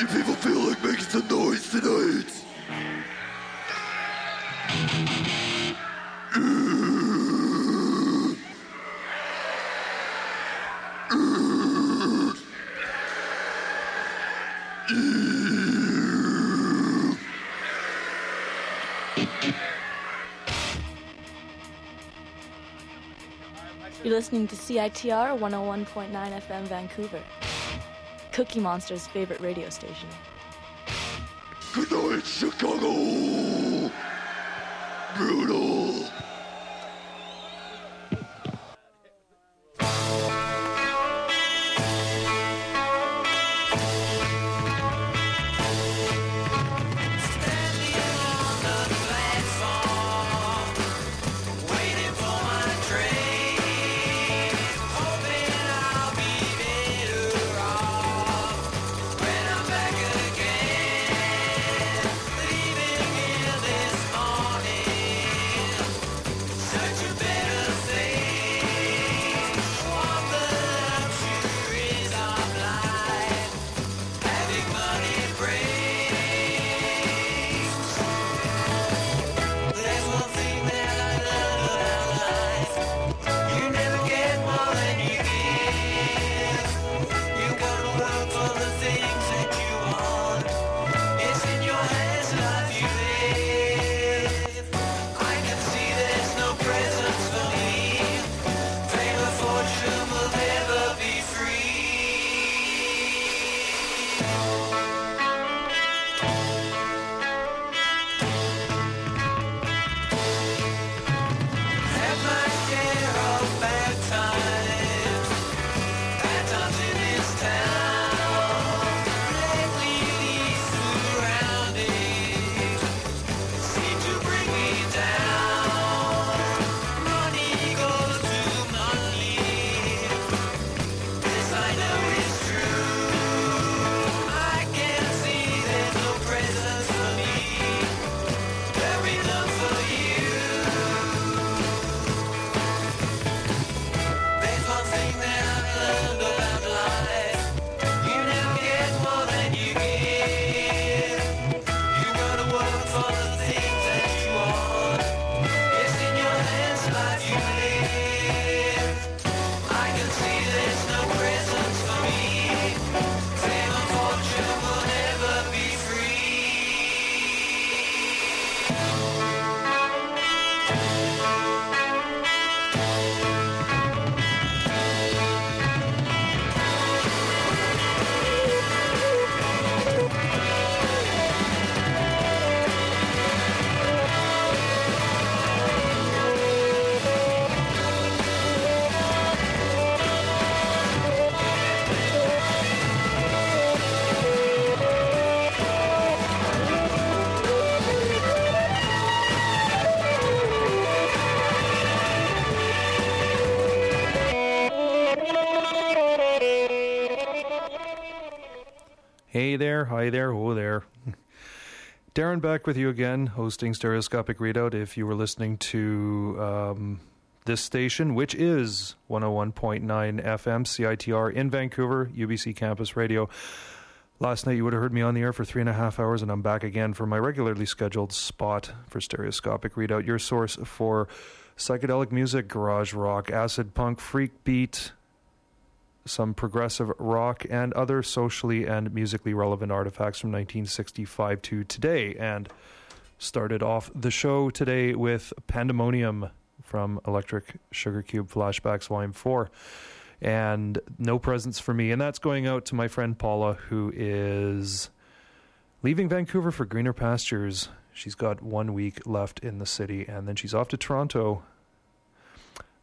You people feel like making some noise tonight? You're listening to CITR 101.9 FM Vancouver, Cookie Monster's favorite radio station. Good night, Chicago! Hey there, hi there, oh there. Darren back with you again, hosting Stereoscopic Readout. If you were listening to um, this station, which is 101.9 FM CITR in Vancouver, UBC Campus Radio. Last night you would have heard me on the air for three and a half hours, and I'm back again for my regularly scheduled spot for Stereoscopic Readout, your source for psychedelic music, garage rock, acid punk, freak beat, some progressive rock, and other socially and musically relevant artifacts from 1965 to today. And started off the show today with Pandemonium from Electric Sugar Cube Flashbacks Volume 4. And no presents for me. And that's going out to my friend Paula, who is leaving Vancouver for greener pastures. She's got one week left in the city, and then she's off to Toronto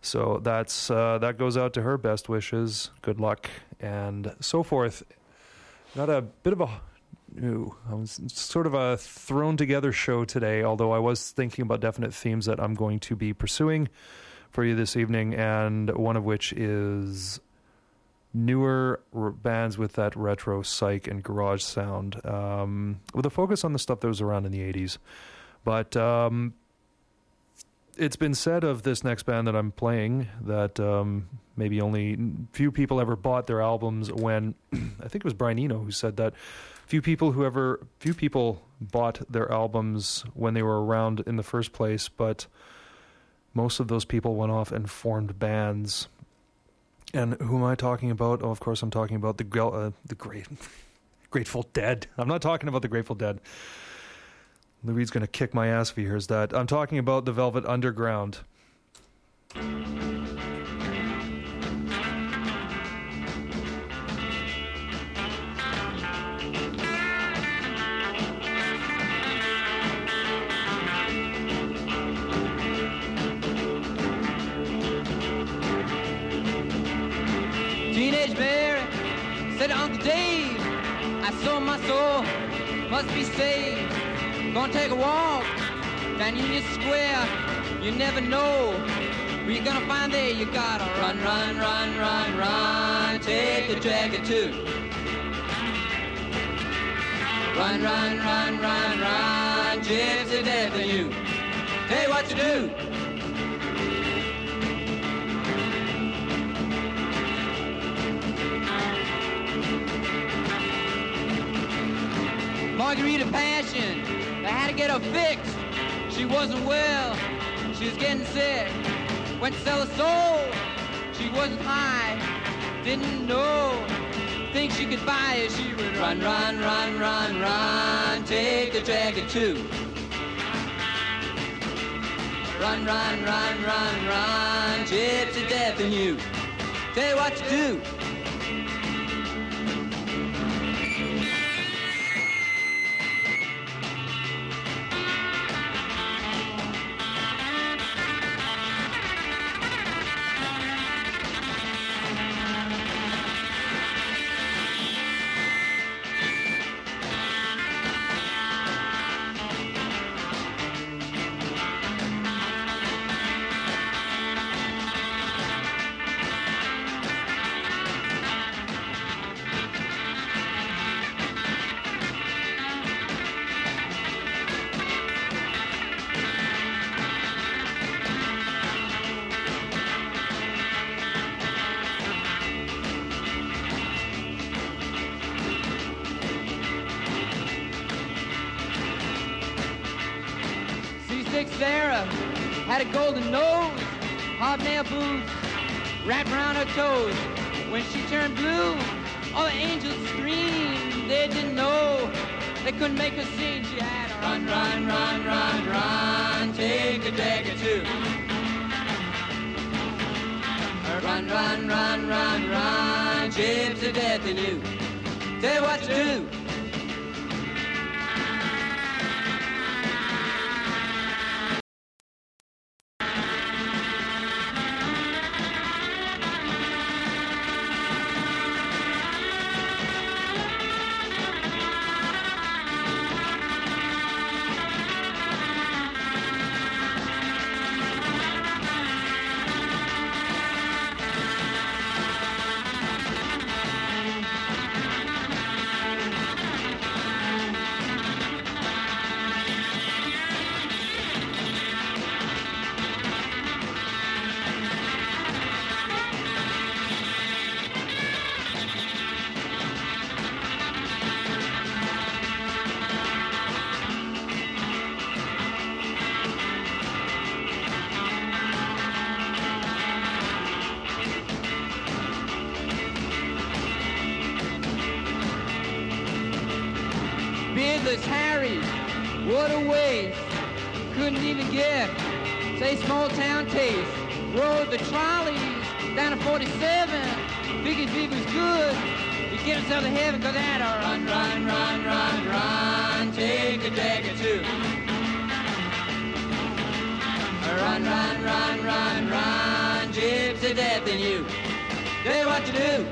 so that's uh, that goes out to her. Best wishes, good luck, and so forth. Got a bit of a Ooh, sort of a thrown together show today, although I was thinking about definite themes that I'm going to be pursuing for you this evening, and one of which is newer bands with that retro psych and garage sound, um, with a focus on the stuff that was around in the 80s. But um, it's been said of this next band that I'm playing that um, maybe only few people ever bought their albums when I think it was Brian Eno who said that few people who ever few people bought their albums when they were around in the first place, but most of those people went off and formed bands. And who am I talking about? Oh, of course, I'm talking about the uh, the great Grateful Dead. I'm not talking about the Grateful Dead. Louis going to kick my ass if he hears that. I'm talking about the Velvet Underground. Teenage Mary said Uncle Dave, I sold my soul, must be saved. Gonna take a walk down Union Square. You never know where you're gonna find there. You gotta run, run, run, run, run. Take a jacket too. Run, run, run, run, run. Gypsy death in you. Tell you what to do. Margarita Passion. Get her fixed. She wasn't well. She was getting sick. Went to sell her soul. She wasn't high. Didn't know. Think she could buy it. She would run, run, run, run, run. Take the jacket too. Run, run, run, run, run. Gypsy death in you. Tell you what to do. Town. Rode the trolleys down to 47. Figured if was good, he'd get himself to heaven, cause that a run, run, run, run, run, take a dagger too. Run, run, run, run, run, gypsy death in you. Tell you what to do.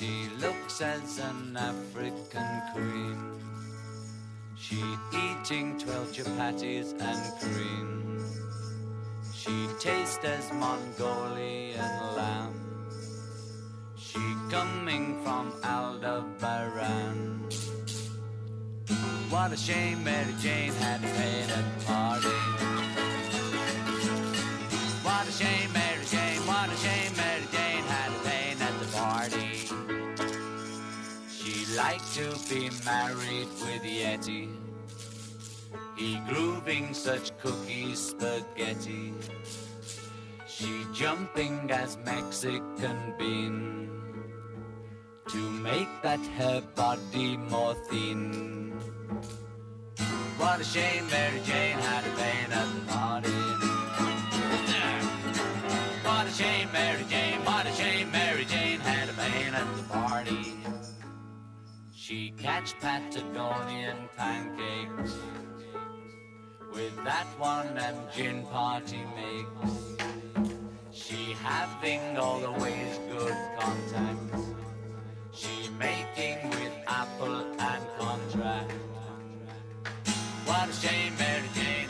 She looks as an African queen. She eating twelve chapatis and cream. She tastes as Mongolian lamb. She coming from Aldebaran. What a shame Mary Jane had to She liked to be married with Yeti. He grooving such cookie spaghetti. She jumping as Mexican bean to make that her body more thin. What a shame Mary Jane had a pain at the party. What a shame Mary Jane, what a shame Mary Jane had a pain at the party. She catch Patagonian pancakes with that one them gin party makes. She having all the ways good contacts. She making with Apple and contract. What a shame Mary Jane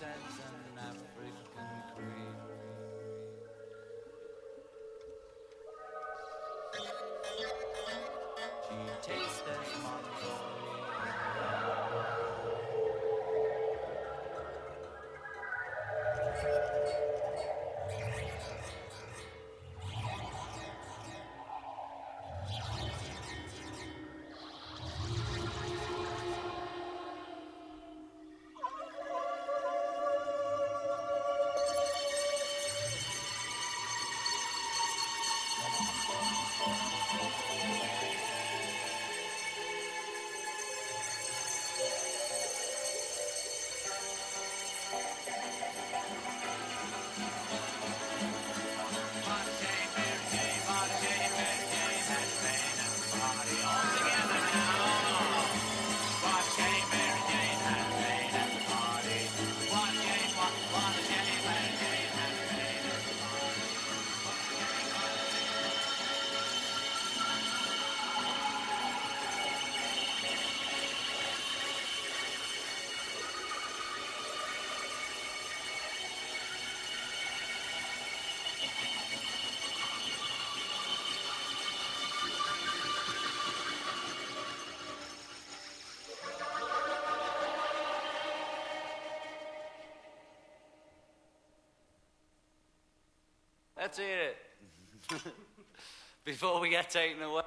looks Let's hear it. Before we get taken away.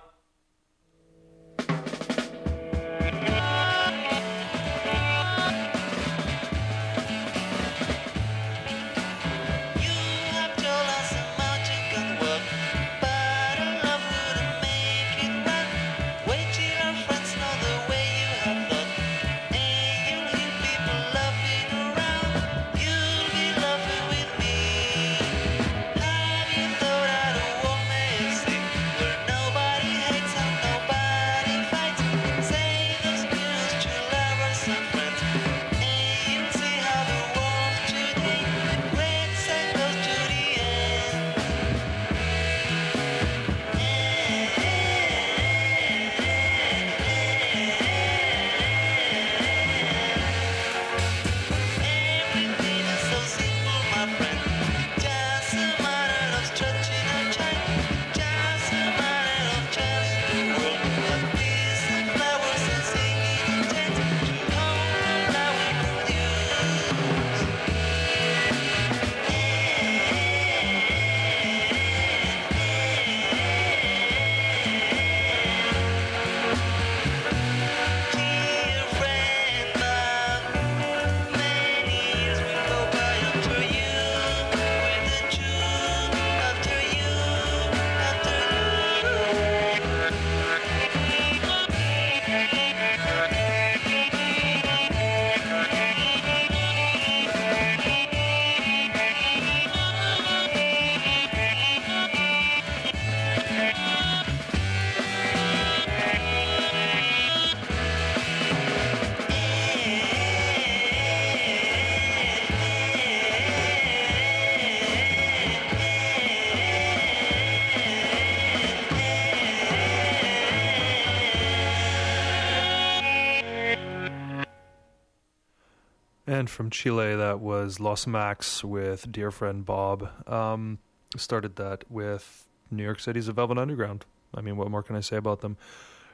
From Chile, that was Los Mac's with Dear Friend Bob. Um, started that with New York City's A Velvet Underground. I mean, what more can I say about them?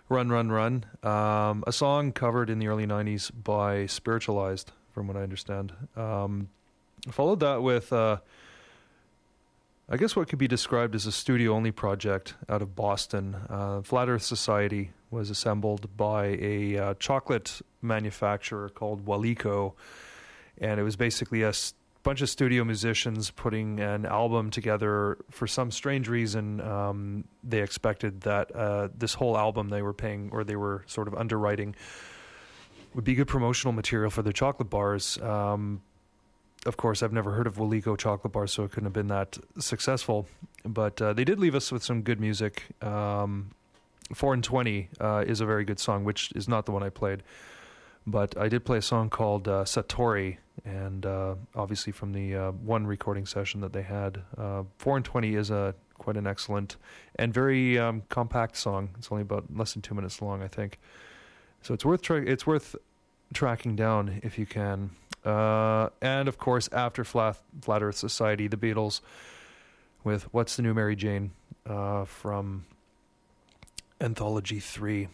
Run, Run, Run. Um, a song covered in the early 90s by Spiritualized, from what I understand. Um, followed that with, uh, I guess, what could be described as a studio only project out of Boston. Uh, Flat Earth Society was assembled by a uh, chocolate manufacturer called Waleco, and it was basically a bunch of studio musicians putting an album together. For some strange reason, um, they expected that uh, this whole album they were paying or they were sort of underwriting would be good promotional material for their chocolate bars. Um, of course, I've never heard of Waleco chocolate bars, so it couldn't have been that successful. But uh, they did leave us with some good music. Um, Four and Twenty uh, is a very good song, which is not the one I played. But I did play a song called uh, Satori, and uh, obviously from the uh, one recording session that they had. Uh, Four and Twenty is a quite an excellent and very um, compact song. It's only about less than two minutes long, I think. So it's worth tra- it's worth tracking down if you can. Uh, and of course, after Flat, Flat Earth Society, the Beatles with "What's the New Mary Jane" from Anthology 3.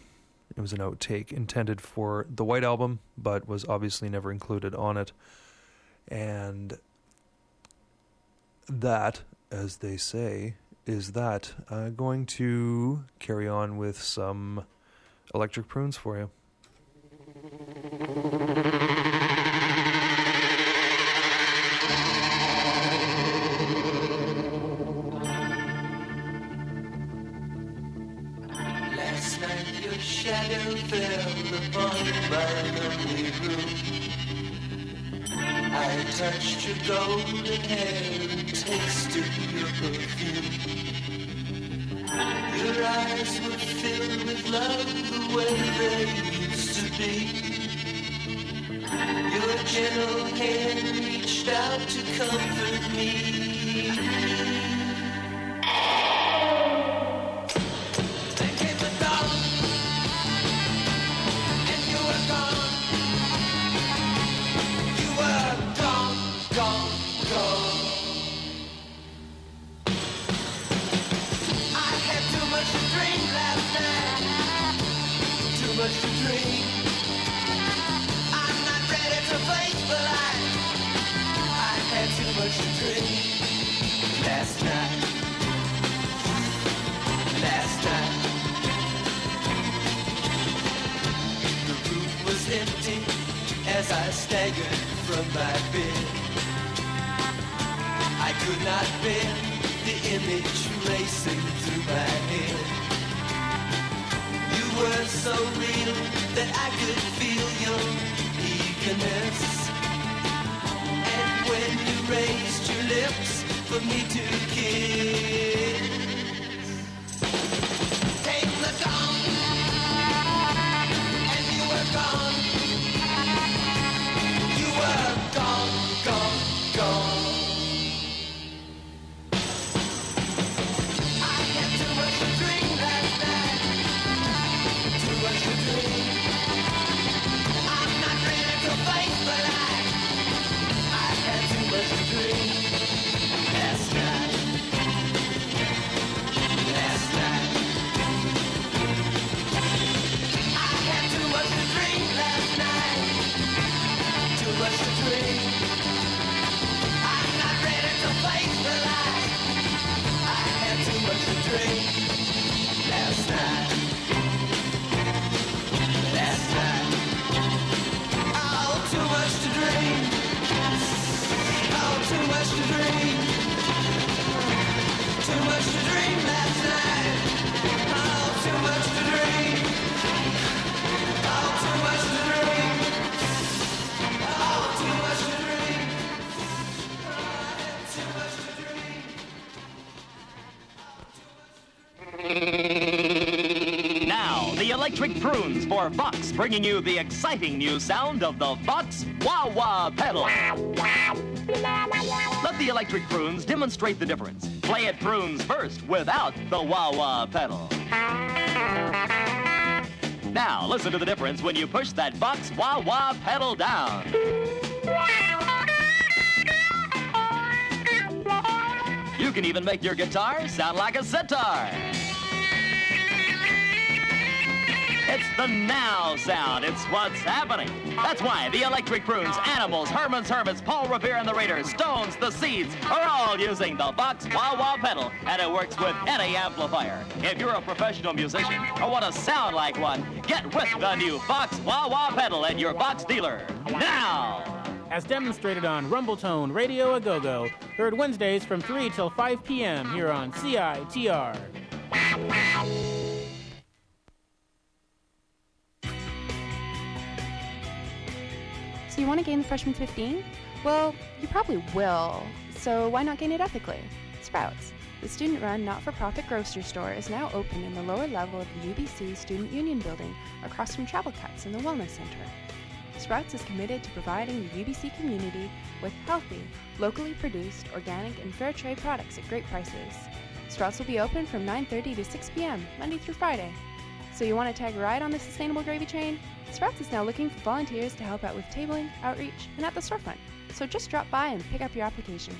It was an outtake intended for the White Album, but was obviously never included on it. And that, as they say, is that. Uh, going to carry on with some electric prunes for you. Golden hair and tasted your perfume. Your eyes were filled with love the way they used to be. Your gentle hand reached out to comfort me. For Vox, bringing you the exciting new sound of the Vox Wah Wah pedal. Let the electric prunes demonstrate the difference. Play it prunes first without the Wah Wah pedal. Now, listen to the difference when you push that Vox Wah Wah pedal down. You can even make your guitar sound like a sitar. The now sound. It's what's happening. That's why the Electric Prunes, Animals, Herman's Hermits, Paul Revere and the Raiders, Stones, the Seeds are all using the Vox Wah Wah pedal, and it works with any amplifier. If you're a professional musician or want to sound like one, get with the new Vox Wah Wah pedal at your Vox dealer now. As demonstrated on Rumbletone Radio A Go Go, heard Wednesdays from 3 till 5 p.m. here on CITR. So you want to gain the freshman 15? Well, you probably will. So why not gain it ethically? Sprouts, the student-run not-for-profit grocery store, is now open in the lower level of the UBC Student Union Building across from Travel Cuts in the Wellness Center. Sprouts is committed to providing the UBC community with healthy, locally produced, organic, and fair trade products at great prices. Sprouts will be open from 9:30 to 6 p.m. Monday through Friday. So you want to tag ride on the sustainable gravy train? Sprouts is now looking for volunteers to help out with tabling, outreach, and at the storefront. So just drop by and pick up your application.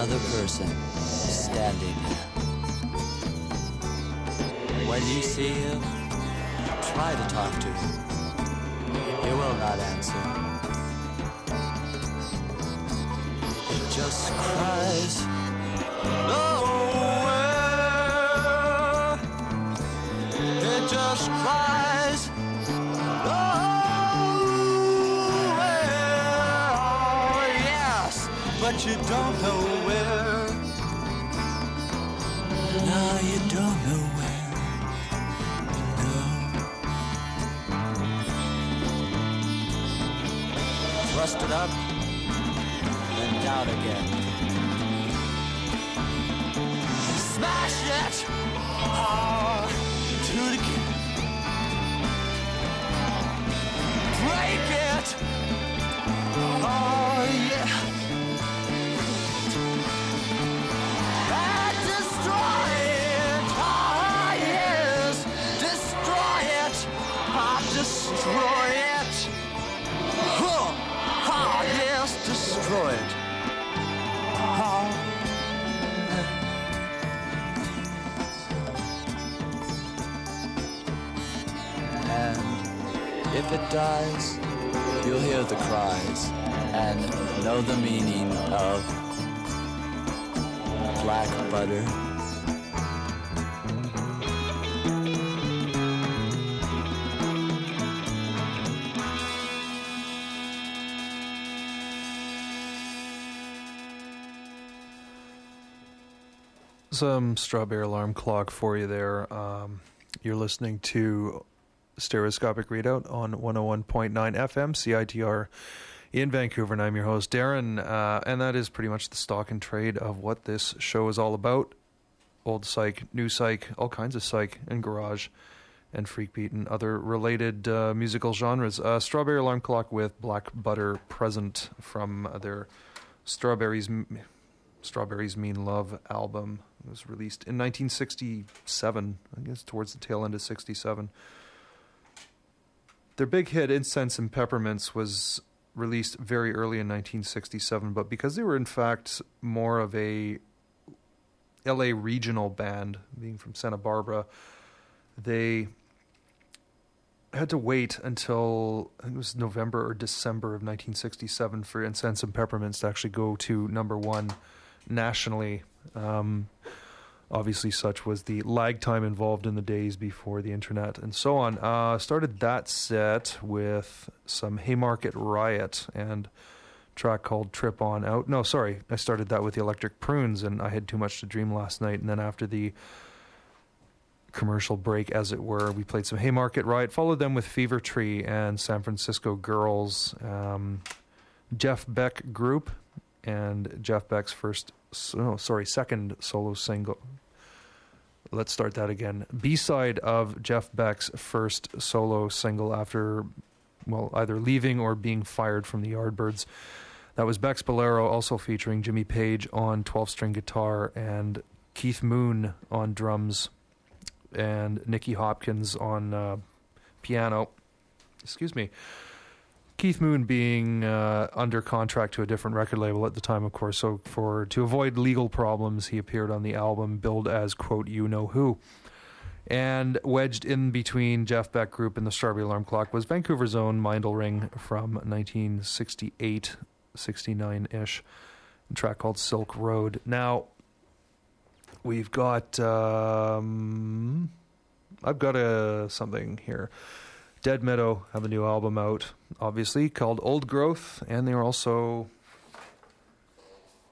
Another person standing there. When you see him, try to talk to him. He will not answer. He just cries nowhere. It just cries nowhere. Oh, yes, but you don't know up, then down again. Dies, you'll hear the cries and know the meaning of black butter. Some strawberry alarm clock for you there. Um, you're listening to Stereoscopic Readout on 101.9 FM, CITR in Vancouver, and I'm your host, Darren. Uh, and that is pretty much the stock and trade of what this show is all about old psych, new psych, all kinds of psych, and garage, and freak beat, and other related uh, musical genres. Uh, Strawberry Alarm Clock with Black Butter Present from their Strawberries. Strawberries Mean Love album. It was released in 1967, I guess towards the tail end of 67. Their big hit, Incense and Peppermints, was released very early in 1967, but because they were in fact more of a LA regional band, being from Santa Barbara, they had to wait until it was November or December of 1967 for Incense and Peppermints to actually go to number one nationally. Um, obviously, such was the lag time involved in the days before the internet and so on. Uh, started that set with some Haymarket Riot and track called Trip On Out. No, sorry, I started that with the Electric Prunes, and I had too much to dream last night. And then after the commercial break, as it were, we played some Haymarket Riot, followed them with Fever Tree and San Francisco Girls, um, Jeff Beck Group, and Jeff Beck's first, no, sorry, second solo single. Let's start that again. B side of Jeff Beck's first solo single after, well, either leaving or being fired from the Yardbirds. That was Beck's Bolero, also featuring Jimmy Page on 12 string guitar and Keith Moon on drums and Nicky Hopkins on uh, piano. Excuse me. Keith Moon being uh, under contract to a different record label at the time, of course. So, for to avoid legal problems, he appeared on the album billed as "quote You Know Who." And wedged in between Jeff Beck Group and the Strawberry Alarm Clock was Vancouver's own My Indole Ring from 1968, 69 ish, track called Silk Road. Now, we've got um, I've got a something here. Dead Meadow have a new album out, obviously called Old Growth, and they're also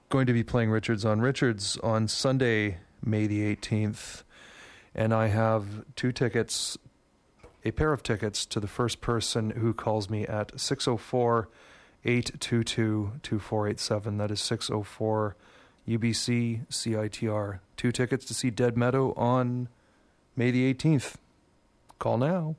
going to be playing Richards on Richards on Sunday, May the 18th. And I have two tickets, a pair of tickets to the first person who calls me at 604 822 2487. That is 604 UBC CITR. Two tickets to see Dead Meadow on May the 18th. Call now.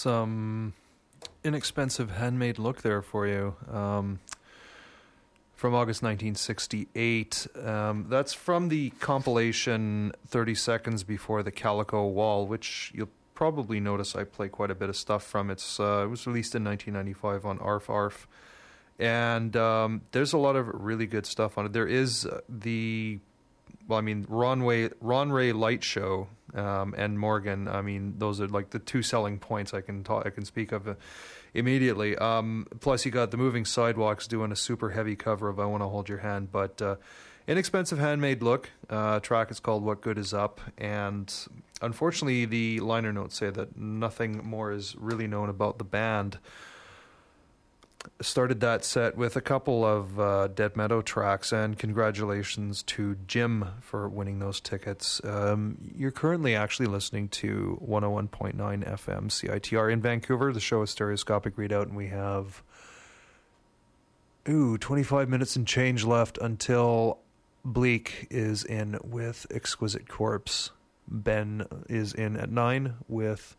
Some inexpensive handmade look there for you. Um, from August 1968. Um, that's from the compilation 30 Seconds Before the Calico Wall, which you'll probably notice I play quite a bit of stuff from. It's uh, It was released in 1995 on ARF ARF. And um, there's a lot of really good stuff on it. There is uh, the, well, I mean, Ron, Way, Ron Ray Light Show um, and Morgan. I mean, those are like the two selling points I can talk, I can speak of. Uh, immediately. Um, plus, you got the Moving Sidewalks doing a super heavy cover of "I Want to Hold Your Hand," but uh, inexpensive handmade look. Uh, track is called "What Good Is Up," and unfortunately, the liner notes say that nothing more is really known about the band. Started that set with a couple of uh, Dead Meadow tracks, and congratulations to Jim for winning those tickets. Um, you're currently actually listening to 101.9 FM CITR in Vancouver. The show is Stereoscopic Readout, and we have ooh 25 minutes and change left until Bleak is in with Exquisite Corpse. Ben is in at nine with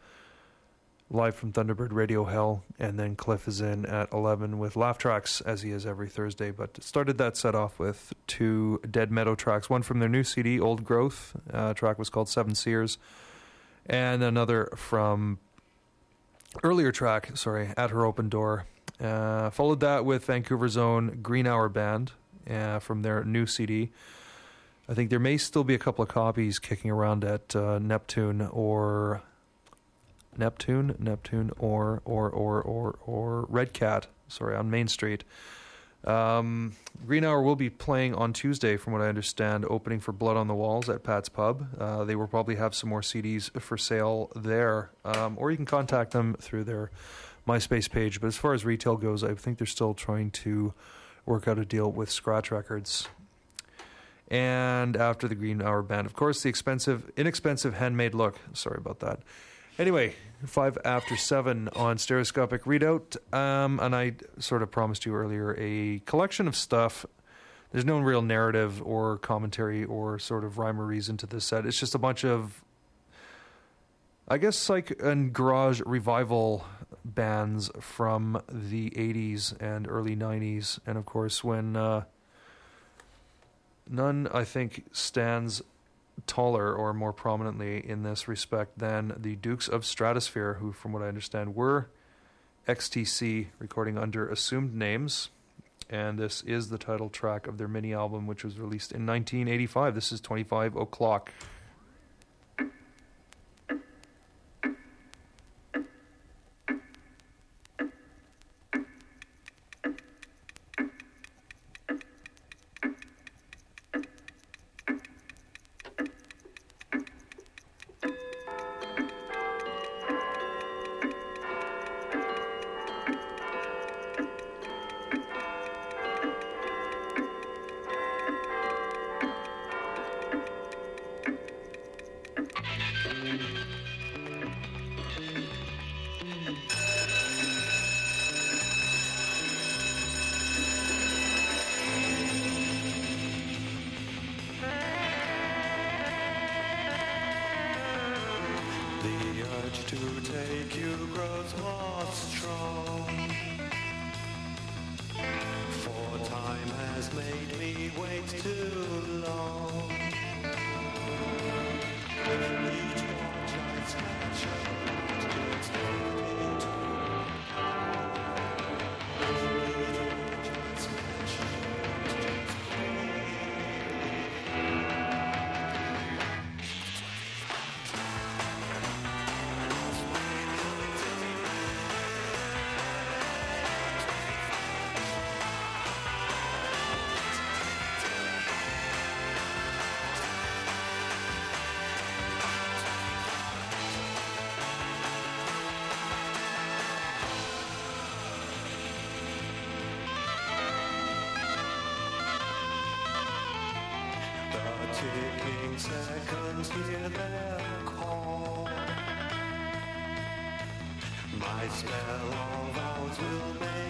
live from Thunderbird Radio Hell, and then Cliff is in at 11 with Laugh Tracks, as he is every Thursday. But started that set off with two Dead Meadow tracks, one from their new CD, Old Growth. Uh, track was called Seven Seers, and another from earlier track, sorry, At Her Open Door. Uh, followed that with Vancouver's own Green Hour Band uh, from their new CD. I think there may still be a couple of copies kicking around at uh, Neptoon or Neptoon, Neptoon, or or or or or Red Cat. Sorry, on Main Street. Um, Green Hour will be playing on Tuesday, from what I understand, opening for Blood on the Walls at Pat's Pub. Uh, they will probably have some more CDs for sale there, um, or you can contact them through their MySpace page. But as far as retail goes, I think they're still trying to work out a deal with Scratch Records. And after the Green Hour Band, of course, the expensive, inexpensive handmade look. Sorry about that. Anyway, five after seven on Stereoscopic Readout. Um, and I sort of promised you earlier a collection of stuff. There's no real narrative or commentary or sort of rhyme or reason to this set. It's just a bunch of, I guess, like and garage revival bands from the 80s and early 90s. And of course, when uh, none, I think, stands taller or more prominently in this respect than the Dukes of Stratosphear, who, from what I understand, were XTC recording under assumed names. And this is the title track of their mini album, which was released in 1985. This is 25 O'Clock. Me My spell of ours will make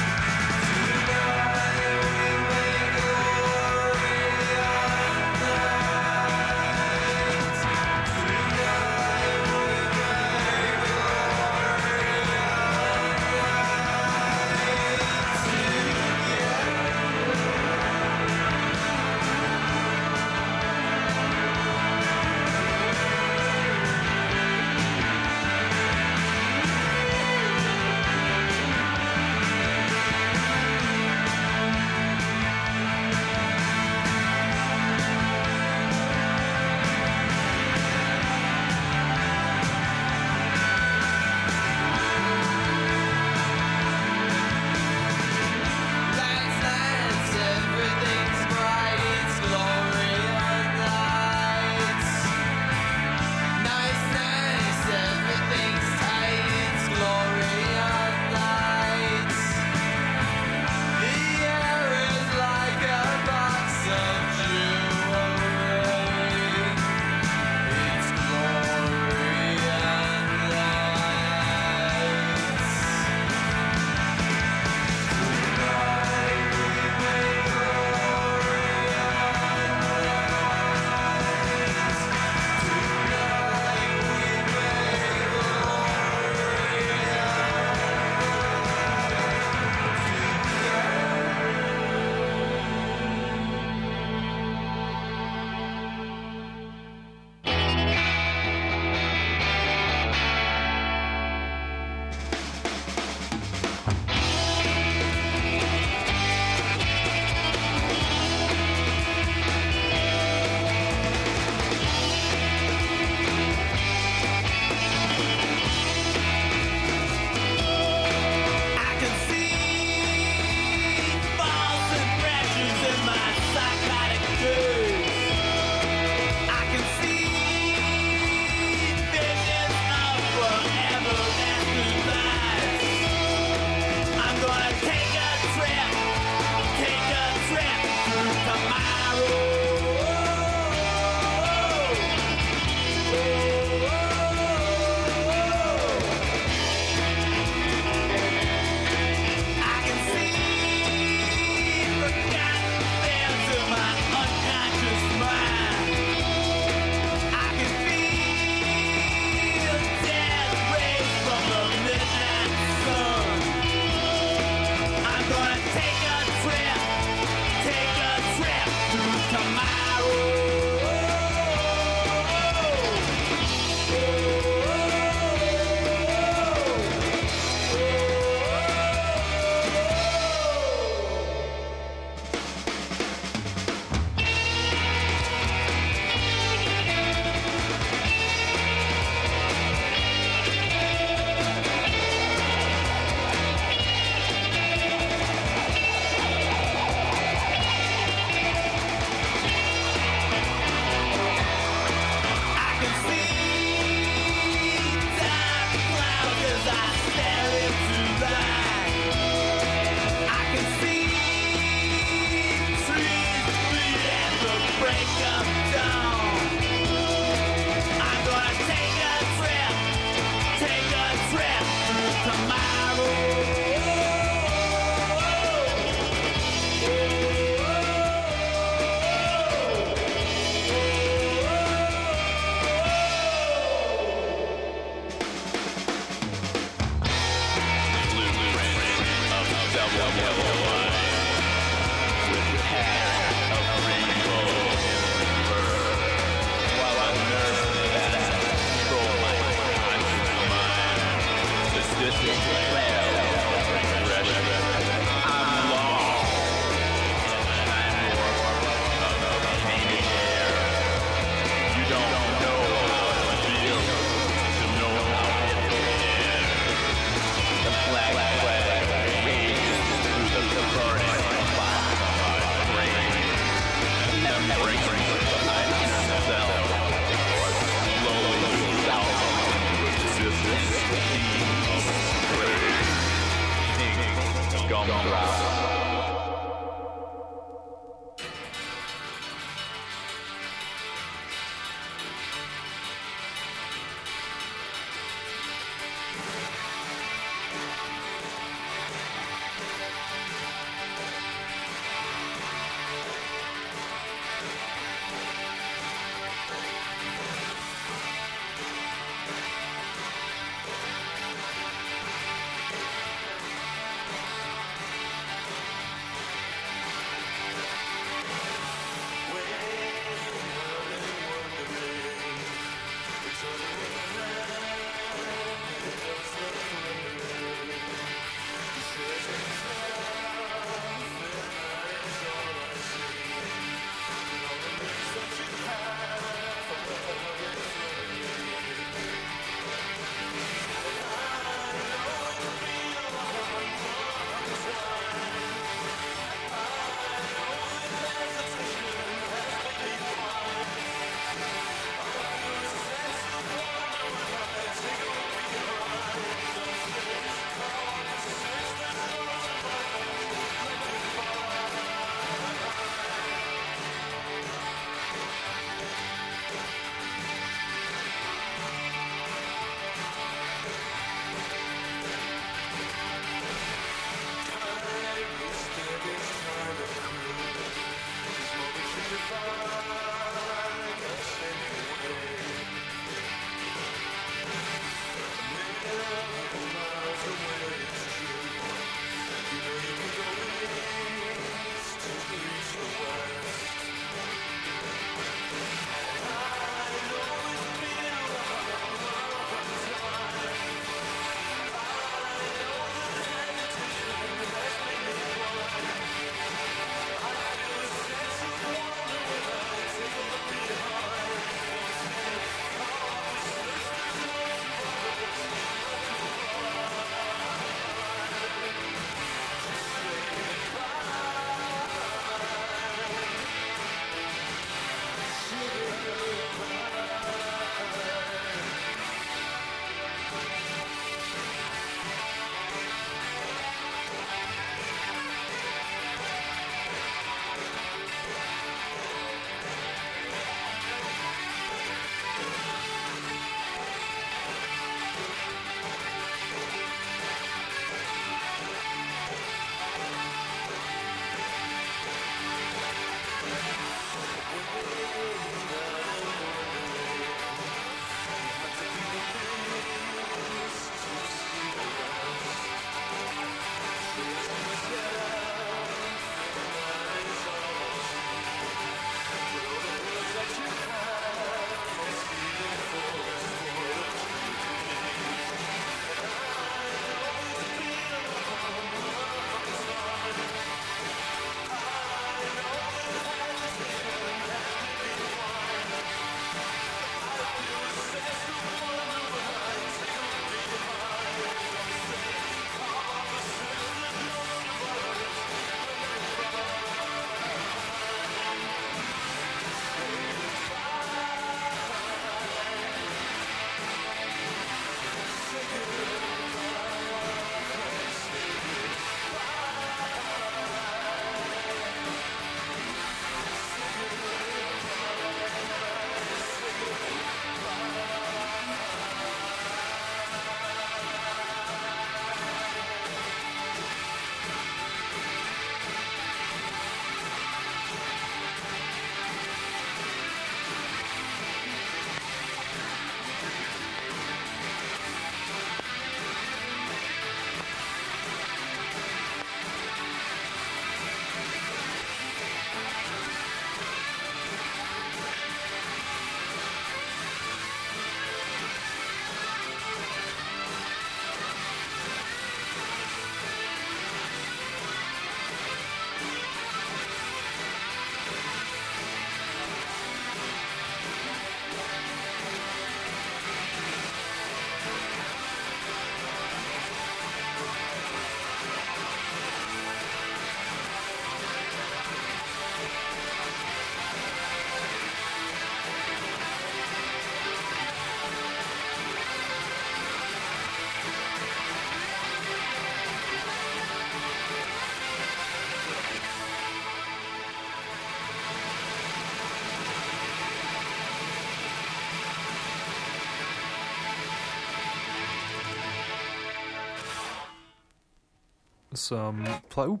some. Pl-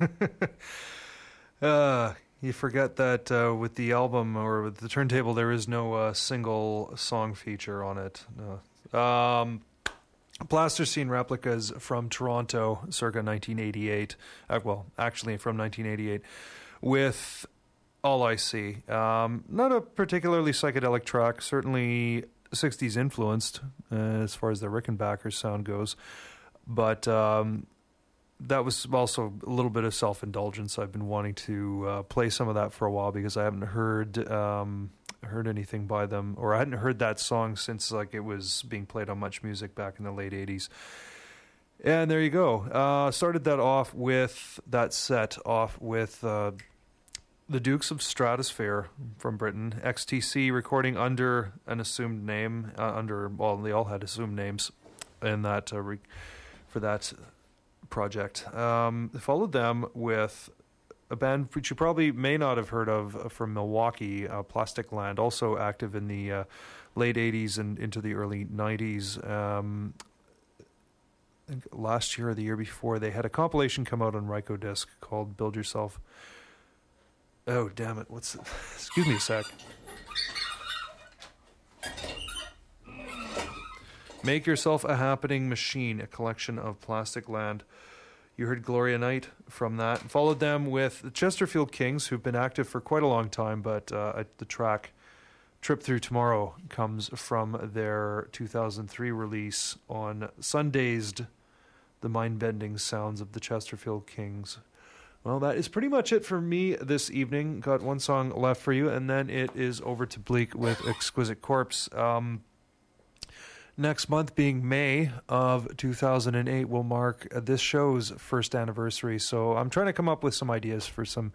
uh, you forget that uh, with the album or with the turntable, there is no uh, single song feature on it. No. Um, Plasticine replicas from Toronto, circa 1988. Uh, well, actually, from 1988, with All I See. Um, not a particularly psychedelic track, certainly 60s influenced uh, as far as the Rickenbacker sound goes, but um, that was also a little bit of self indulgence. I've been wanting to uh, play some of that for a while because I haven't heard um, heard anything by them, or I hadn't heard that song since like it was being played on MuchMusic back in the late '80s. And there you go. Uh, started that off with that set off with uh, the Dukes of Stratosphear from Britain, XTC recording under an assumed name. Uh, under well, they all had assumed names in that uh, re- for that project. Um, followed them with a band which you probably may not have heard of uh, from Milwaukee, uh, Plasticland, also active in the uh, late 80s and into the early 90s. Um, I think last year or the year before, they had a compilation come out on Rykodisc called Build Yourself. Oh, damn it. What's. Excuse me a sec. Make Yourself a Happening Machine, a collection of Plasticland. You heard Gloria Knight from that. Followed them with the Chesterfield Kings, who've been active for quite a long time, but uh, the track Trip Through Tomorrow comes from their 2003 release on Sundazed, The Mind Bending Sounds of the Chesterfield Kings. Well, that is pretty much it for me this evening. Got one song left for you, and then it is over to Bleak with Exquisite Corpse. Um, next month being May of 2008 will mark uh, this show's first anniversary. So I'm trying to come up with some ideas for some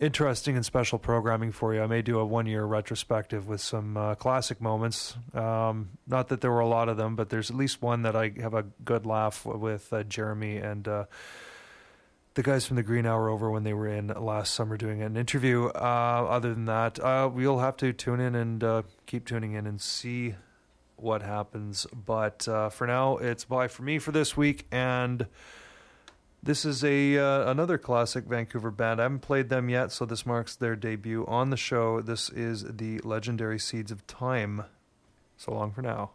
interesting and special programming for you. I may do a one year retrospective with some uh, classic moments. Um, not that there were a lot of them, but there's at least one that I have a good laugh with uh, Jeremy and. Uh, the guys from the Green Hour over when they were in last summer doing an interview. Uh, other than that, uh, we'll have to tune in and uh, keep tuning in and see what happens. But uh, for now, it's bye for me for this week. And this is a uh, another classic Vancouver band. I haven't played them yet, so this marks their debut on the show. This is the legendary Seeds of Time. So long for now.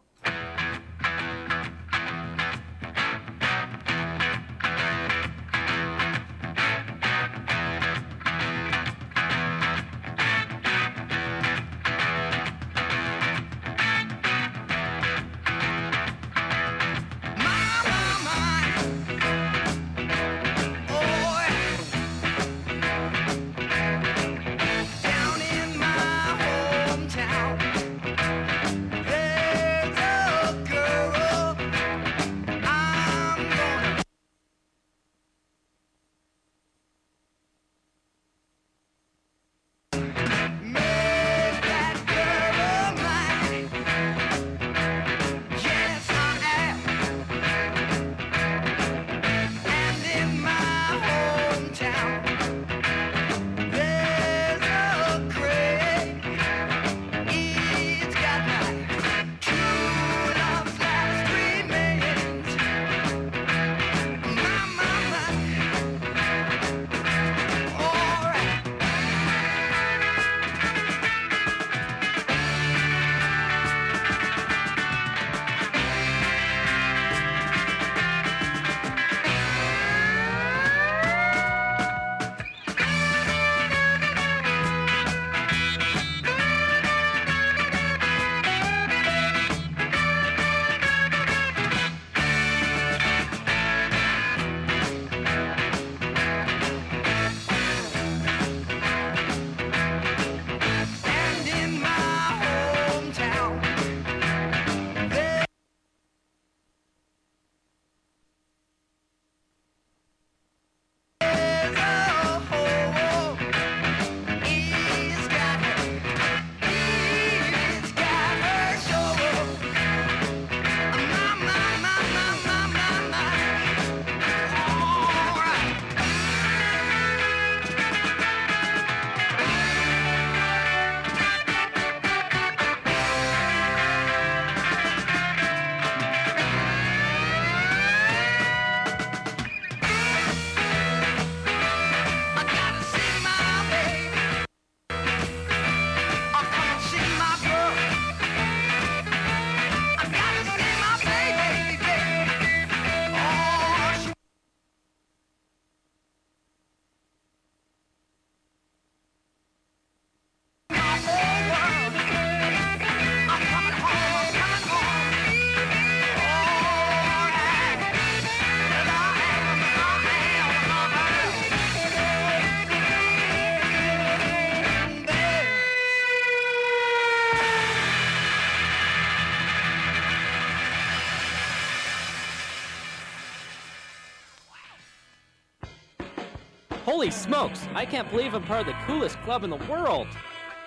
Holy smokes, I can't believe I'm part of the coolest club in the world.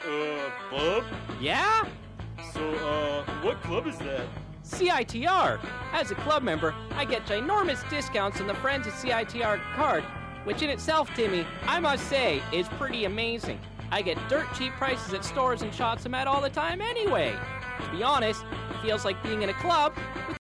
Uh, Bob? Yeah? So, uh, what club is that? CITR. As a club member, I get ginormous discounts on the Friends of CITR card, which in itself, Timmy, I must say, is pretty amazing. I get dirt cheap prices at stores and shops I'm at all the time anyway. To be honest, it feels like being in a club